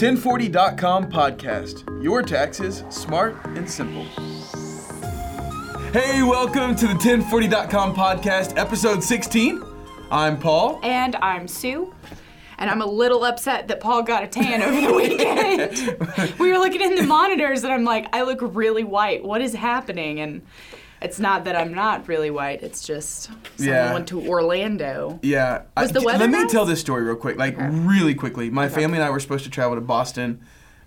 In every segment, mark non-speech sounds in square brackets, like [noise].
1040.com podcast. Your taxes, smart and simple. Hey, welcome to the 1040.com podcast, episode 16. I'm Paul. And I'm Sue. And I'm a little upset that Paul got a tan over the weekend. [laughs] we were looking in the monitors and I'm like, I look really white. What is happening? And it's not that I'm not really white. It's just someone Yeah. went to Orlando. Yeah. Was the weather Let me tell this story real quick, like really quickly. My family and I were supposed to travel to Boston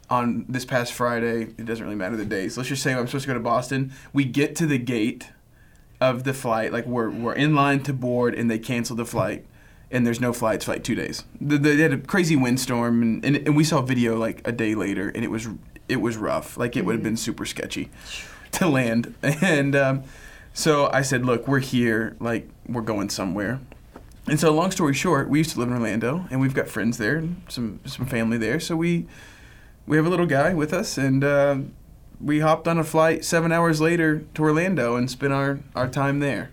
on this past Friday. It doesn't really matter the days. Let's just say I'm supposed to go to Boston. We get to the gate of the flight, like we're we're in line to board, and they cancel the flight. And there's no flights for like two days. The- the- They had a crazy windstorm, and, and, and we saw video like a day later, and it was it was rough. Like it would have mm-hmm. been super sketchy [laughs] to land. And um, so I said, "Look, we're here. Like we're going somewhere." And so, long story short, we used to live in Orlando, and we've got friends there, and some some family there. So we we have a little guy with us, and uh, we hopped on a flight seven hours later to Orlando and spent our our time there.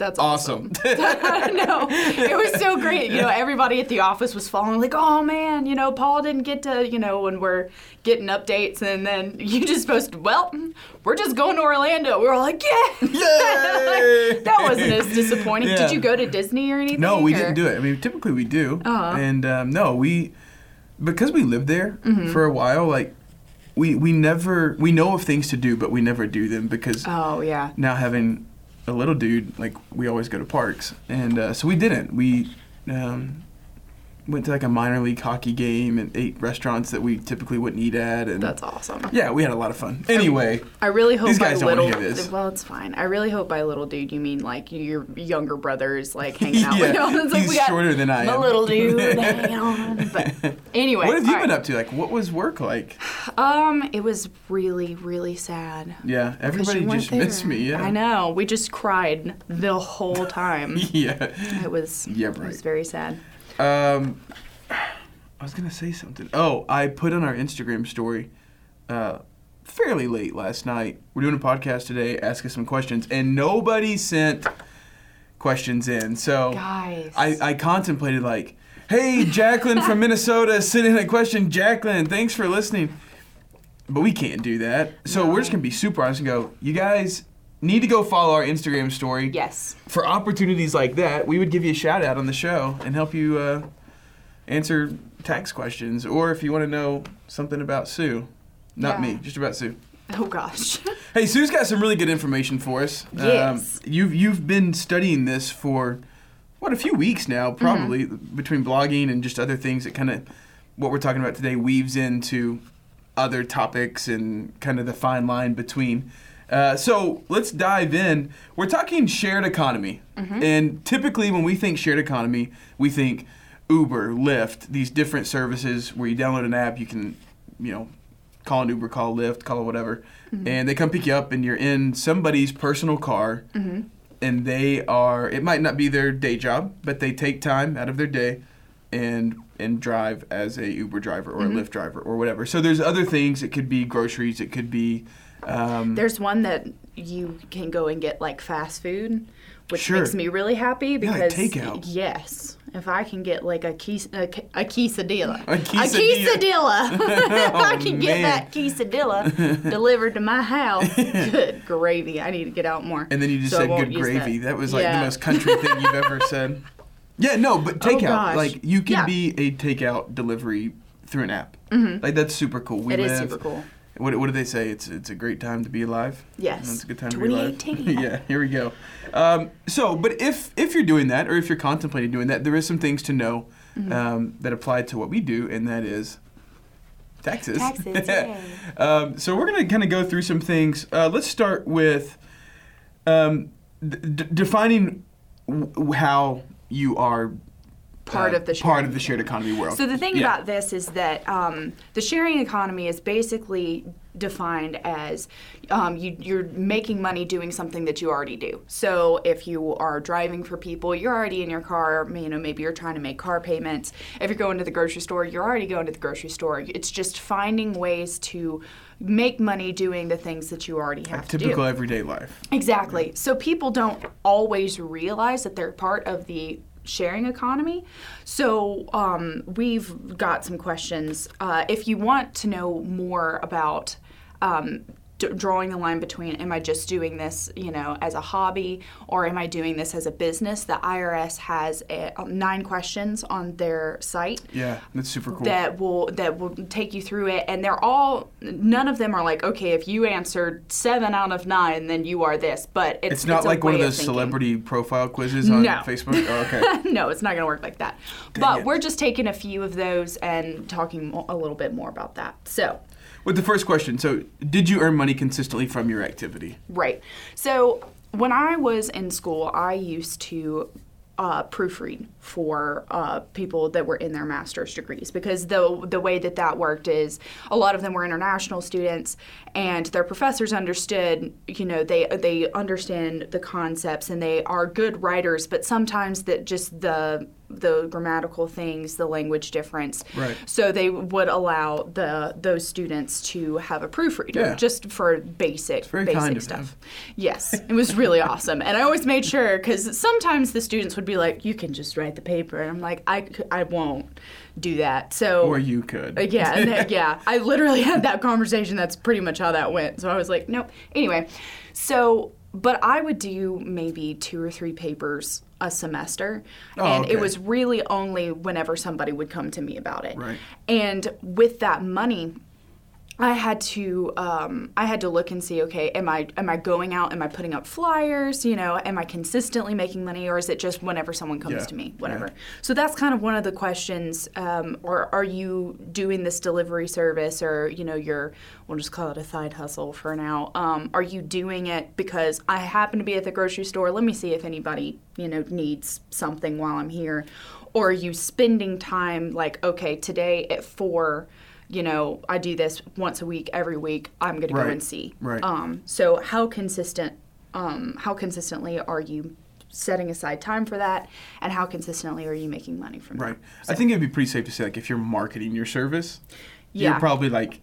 That's Awesome. awesome. [laughs] no, it was so great. You know, everybody at the office was following, like, oh man, you know, Paul didn't get to, you know, when we're getting updates, and then you just post, well, we're just going to Orlando. We were all like, yeah. [laughs] Yay! that wasn't as disappointing. Yeah. Did you go to Disney or anything? No, we or- didn't do it. I mean, typically we do, Uh-huh. and um, no, we because we lived there Mm-hmm. for a while. Like we we never we know of things to do, but we never do them because Oh yeah. now having a little dude, like we always go to parks, and uh, so we didn't. We um, went to like a minor league hockey game and ate restaurants that we typically wouldn't eat at, and That's awesome. yeah, we had a lot of fun. Anyway, I really hope These by guys don't wanna little. hear this. Well, it's fine. I really hope by little dude you mean like your younger brothers like [laughs] hanging out Yeah, with [laughs] you. It's like, he's we got shorter than I am. little dude [laughs] hanging on. But anyway, what have you all been right. up to? Like, what was work like? Um, it was really, really sad. Yeah, everybody just missed me. Yeah, I know. We just cried the whole time. yeah. It was. Yeah, right. It was very sad. Um, I was gonna say something. Oh, I put on our Instagram story, uh, fairly late last night. We're doing a podcast today. Ask us some questions, and nobody sent questions in. So Guys. I, I contemplated like, hey, Jacqueline from [laughs] Minnesota sent in a question. Jacqueline, thanks for listening. But we can't do that. So we're just gonna be super honest and go. You guys need to go follow our Instagram story Yes. for opportunities like that, we would give you a shout out on the show and help you uh, answer tax questions, or if you want to know something about Sue, not Yeah. me, just about Sue. Oh gosh. [laughs] Hey, Sue's got some really good information for us. Um, Yes. you've you've been studying this for what a few weeks now, probably between blogging and just other things that kind of what we're talking about today weaves into other topics and kind of the fine line between. Uh, so let's dive in. We're talking shared economy, mm-hmm. and typically when we think shared economy, we think Uber, Lyft, these different services where you download an app, you can, you know, call an Uber, call Lyft, call whatever, mm-hmm. and they come pick you up, and you're in somebody's personal car, mm-hmm. and they are. It might not be their day job, but they take time out of their day, and and drive as a Uber driver or a Lyft driver or whatever. So there's other things. It could be groceries. It could be. Um, There's one that you can go and get like fast food, which Sure. makes me really happy Yeah, because like takeout. yes, if I can get like a ques- a, a quesadilla, A quesadilla. quesadilla. if [laughs] I Oh, can get that quesadilla [laughs] delivered to my house, [laughs] good gravy. I need to get out more. And then you just So said good gravy. That, was like Yeah. the most country thing you've ever said. Yeah, no, but Oh, takeout. gosh. like you can Yeah. be a takeout delivery through an app. Like that's super cool. We It is live- super cool. What, what do they say? It's it's a great time to be alive. Yes. it's a good time to be alive. 2018. [laughs] yeah, here we go. Um, so, but if if you're doing that, or if you're contemplating doing that, there is some things to know Mm-hmm. um, that apply to what we do, and that is taxes. Taxes, [laughs] yay. um, so we're gonna kind of go through some things. Uh, let's start with um, d- defining w- how you are Part uh, of the part sharing of the shared economy world. So the thing Yeah. about this is that um, the sharing economy is basically defined as um, you, you're making money doing something that you already do. So if you are driving for people, you're already in your car. You know, maybe you're trying to make car payments. If you're going to the grocery store, you're already going to the grocery store. It's just finding ways to make money doing the things that you already have to do. typical everyday life. Exactly. So people don't always realize that they're part of the sharing economy. So um, we've got some questions. Uh, if you want to know more about um, d- drawing the line between am I just doing this, you know, as a hobby or am I doing this as a business? The IRS has a, um, nine questions on their site Yeah, that's super cool. that will that will take you through it and they're all none of them are like okay if you answered seven out of nine then you are this but it's, it's not a like one of those thinking. celebrity profile quizzes on No. Facebook. Oh, okay. [laughs] no it's not going to work like that but it. we're just taking a few of those and talking a little bit more about that so With the first question, so did you earn money consistently from your activity? Right. So when I was in school, I used to uh, proofread for uh, people that were in their master's degrees because the the way that that worked is a lot of them were international students and their professors understood you know they they understand the concepts and they are good writers but sometimes that just the the grammatical things the language difference Right. so they would allow the those students to have a proofreader Yeah. just for basic very basic kind of stuff. Yes, it was really [laughs] awesome, and I always made sure because sometimes the students would be like, "You can just write the paper," and I'm like, "I I won't do that." So Or you could. uh, yeah, [laughs] yeah. I literally had that conversation. That's pretty much how that went. So I was like, nope. Anyway, so but I would do maybe two or three papers a semester, Oh, and okay. it was really only whenever somebody would come to me about it. Right. And with that money. I had to um, I had to look and see okay am I am I going out am I putting up flyers you know am I consistently making money or is it just whenever someone comes Yeah, to me whatever yeah. so that's kind of one of the questions. Um, or are you doing this delivery service, or you know, your we'll just call it a side hustle for now. Um, are you doing it because I happen to be at the grocery store? Let me see if anybody you know needs something while I'm here. Or are you spending time like okay today at four? You know, I do this once a week, every week. I'm going to go and see. right. Um, so how consistent? Um, how consistently are you setting aside time for that, and how consistently are you making money from Right. that? I think it'd be pretty safe to say, like, if you're marketing your service, Yeah. you're probably like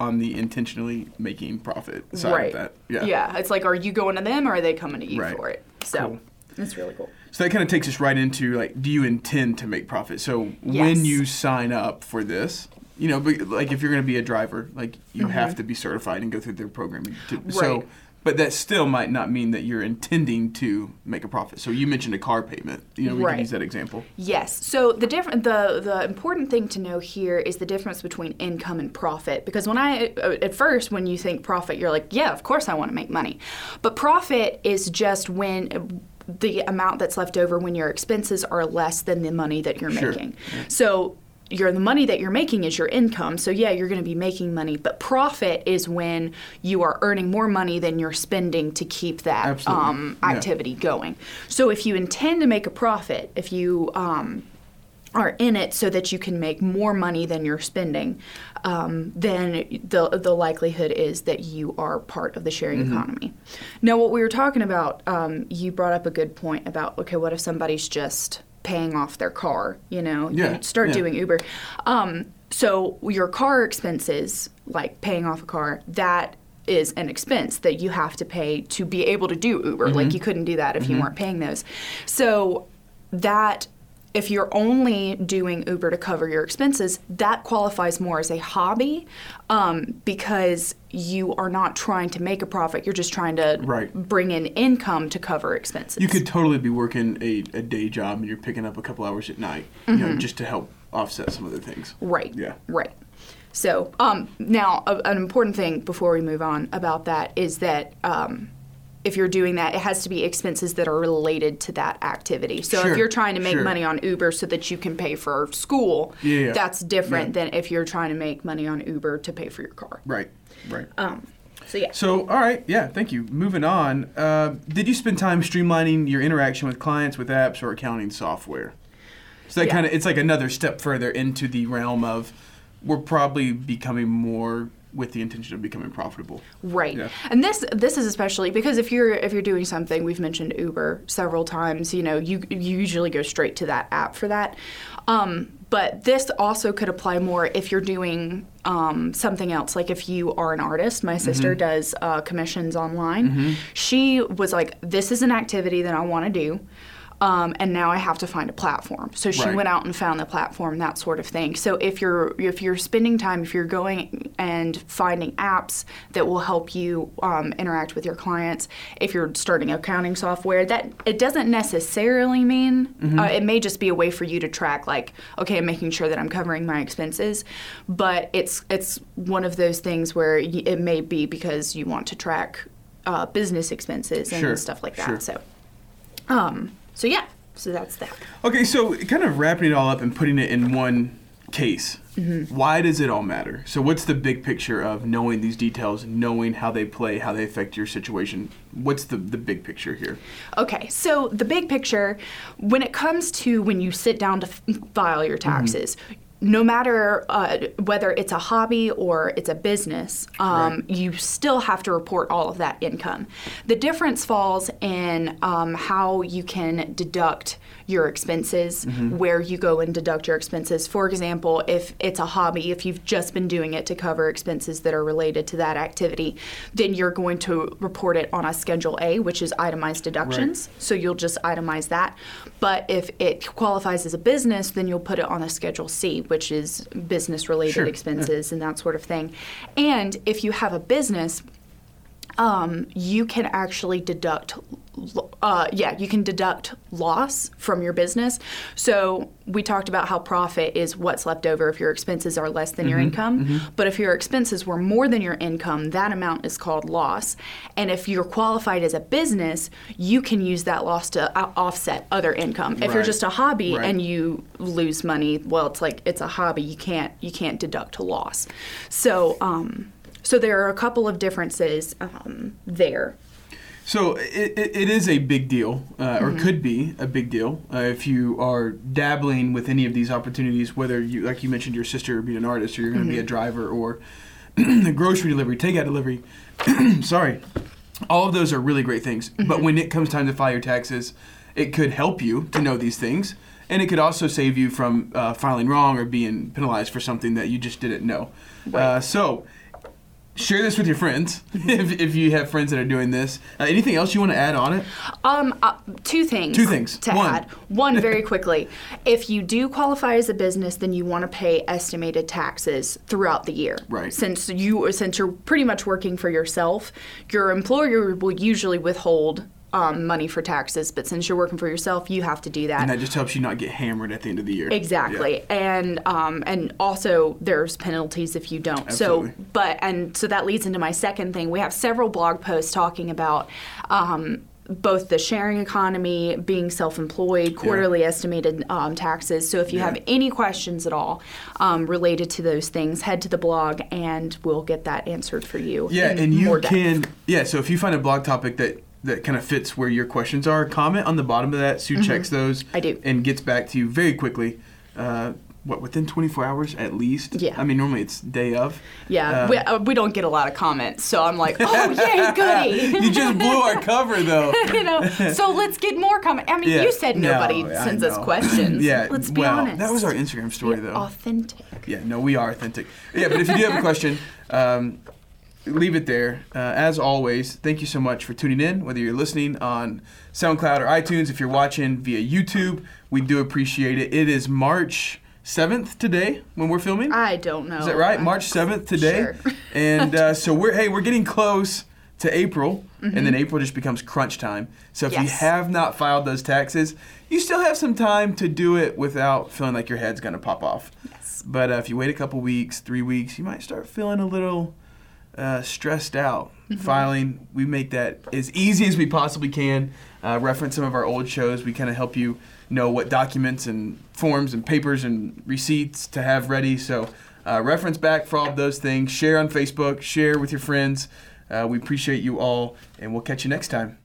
on the intentionally making profit side right. of that. Yeah. Yeah. It's like, are you going to them or are they coming to you Right. for it? So Cool. it's really cool. So that kind of takes us right into like, do you intend to make profit? So Yes. when you sign up for this, you know, but, like if you're going to be a driver, like you Mm-hmm. have to be certified and go through their programming. To, So, but that still might not mean that you're intending to make a profit. So you mentioned a car payment. You know, we Right. can use that example. Yes. So the different the the important thing to know here is the difference between income and profit. Because when I uh, at first when you think profit, you're like, yeah, of course I want to make money, but profit is just when. uh, The amount that's left over when your expenses are less than the money that you're Sure. making. So your the money that you're making is your income. So yeah, you're going to be making money, but profit is when you are earning more money than you're spending to keep that um, Yeah. activity going. So if you intend to make a profit, if you um, are in it so that you can make more money than you're spending, um, then the the likelihood is that you are part of the sharing Mm-hmm. economy. Now, what we were talking about, um, you brought up a good point about okay, what if somebody's just paying off their car? You know, Yeah, you start yeah. doing Uber. Um, so your car expenses, like paying off a car, that is an expense that you have to pay to be able to do Uber. Mm-hmm. Like you couldn't do that if you weren't paying those. So that if you're only doing Uber to cover your expenses, that qualifies more as a hobby um, because you are not trying to make a profit. You're just trying to Right. bring in income to cover expenses. You could totally be working a, a day job and you're picking up a couple hours at night, you know, just to help offset some other things. Right. Yeah. Right. So um, now, a, an important thing before we move on about that is that um, if you're doing that, it has to be expenses that are related to that activity. So Sure, if you're trying to make sure. money on Uber so that you can pay for school, Yeah, that's different Yeah. than if you're trying to make money on Uber to pay for your car. Right. Right. Um, so yeah. So, all right, yeah, thank you. Moving on, uh, did you spend time streamlining your interaction with clients with apps or accounting software? So that Yeah. kind of it's like another step further into the realm of we're probably becoming more with the intention of becoming profitable. Right. Yeah. And this this is especially because if you're if you're doing something, we've mentioned Uber several times, you know, you you usually go straight to that app for that. Um, but this also could apply more if you're doing um, something else. Like if you are an artist, my sister does uh, commissions online. She was like, "This is an activity that I want to do." Um, and now I have to find a platform. So she Right. went out and found the platform, that sort of thing. So if you're if you're spending time, if you're going and finding apps that will help you um, interact with your clients, if you're starting accounting software, that it doesn't necessarily mean uh, it may just be a way for you to track like, okay, I'm making sure that I'm covering my expenses, but it's it's one of those things where it may be because you want to track uh, business expenses and Sure, stuff like that. sure. So, um, so yeah, so that's that. Okay, so kind of wrapping it all up and putting it in one case. Mm-hmm. Why does it all matter? So, what's the big picture of knowing these details, knowing how they play, how they affect your situation? What's the, the big picture here? Okay, so the big picture, when it comes to when you sit down to f- file your taxes, no matter uh, whether it's a hobby or it's a business, um, Right. you still have to report all of that income. The difference falls in um, how you can deduct your expenses, where you go and deduct your expenses. For example, if it's a hobby, if you've just been doing it to cover expenses that are related to that activity, then you're going to report it on a Schedule A, which is itemized deductions. So you'll just itemize that. But if it qualifies as a business, then you'll put it on a Schedule C, which is business related Sure, yeah. expenses and that sort of thing. And if you have a business, um, you can actually deduct, uh, yeah, you can deduct loss from your business. So we talked about how profit is what's left over if your expenses are less than your income. But if your expenses were more than your income, that amount is called loss. And if you're qualified as a business, you can use that loss to o- offset other income. If you're just a hobby Right. and you lose money, well, it's like it's a hobby. You can't you can't deduct a loss. So um, so there are a couple of differences um, there. So it, it, is a big deal, uh, or could be a big deal, uh, if you are dabbling with any of these opportunities. Whether you, like you mentioned, your sister being an artist, or you're going to be a driver, or [clears throat] a grocery delivery, takeout delivery. [clears throat] Sorry, all of those are really great things. But when it comes time to file your taxes, it could help you to know these things, and it could also save you from uh, filing wrong or being penalized for something that you just didn't know. Uh, so share this with your friends [laughs] if, if you have friends that are doing this. Uh, anything else you want to add on it? Um, uh, two things. Two things. to One. add. One [laughs] very quickly. If you do qualify as a business, then you want to pay estimated taxes throughout the year. Right. Since you since you're pretty much working for yourself, your employer will usually withhold. Um, money for taxes, but since you're working for yourself, you have to do that. And that just helps you not get hammered at the end of the year. Exactly, and um, and also there's penalties if you don't. Absolutely. So, but and so that leads into my second thing. We have several blog posts talking about. Um, both the sharing economy, being self-employed, quarterly estimated um, taxes. So if you Yeah. have any questions at all um, related to those things, head to the blog and we'll get that answered for you. Yeah, and you depth. can yeah. So if you find a blog topic that that kind of fits where your questions are, comment on the bottom of that. Sue checks those. Mm-hmm. I do. and gets back to you very quickly. Uh, what within 24 hours at least? Yeah. I mean, normally it's day of. Yeah, Uh, we, uh, we don't get a lot of comments, so I'm like, oh yay, [laughs] goody. you just blew our cover though. [laughs] you know, so let's get more comment. I mean, Yeah. you said nobody No, sends us questions. [laughs] yeah. let's be well, honest. that was our Instagram story Be though. Authentic. Yeah, no, we are authentic. Yeah, but if you do have a question, um, leave it there. Uh, as always, thank you so much for tuning in, whether you're listening on SoundCloud or iTunes, if you're watching via YouTube, we do appreciate it. It is March 7th today when we're filming. I don't know. Is that right? March 7th today? Sure. [laughs] and uh, so we're, hey, we're getting close to April, and Mm-hmm. then April just becomes crunch time. So if you have not filed those taxes, you still have some time to do it without feeling like your head's going to pop off. Yes. But uh, if you wait a couple weeks, three weeks, you might start feeling a little uh, stressed out. Mm-hmm. Filing, we make that as easy as we possibly can. Uh, reference some of our old shows. We kind of help you know what documents and forms and papers and receipts to have ready. So uh, reference back for all of those things. Share on Facebook. Share with your friends. Uh, we appreciate you all, and we'll catch you next time.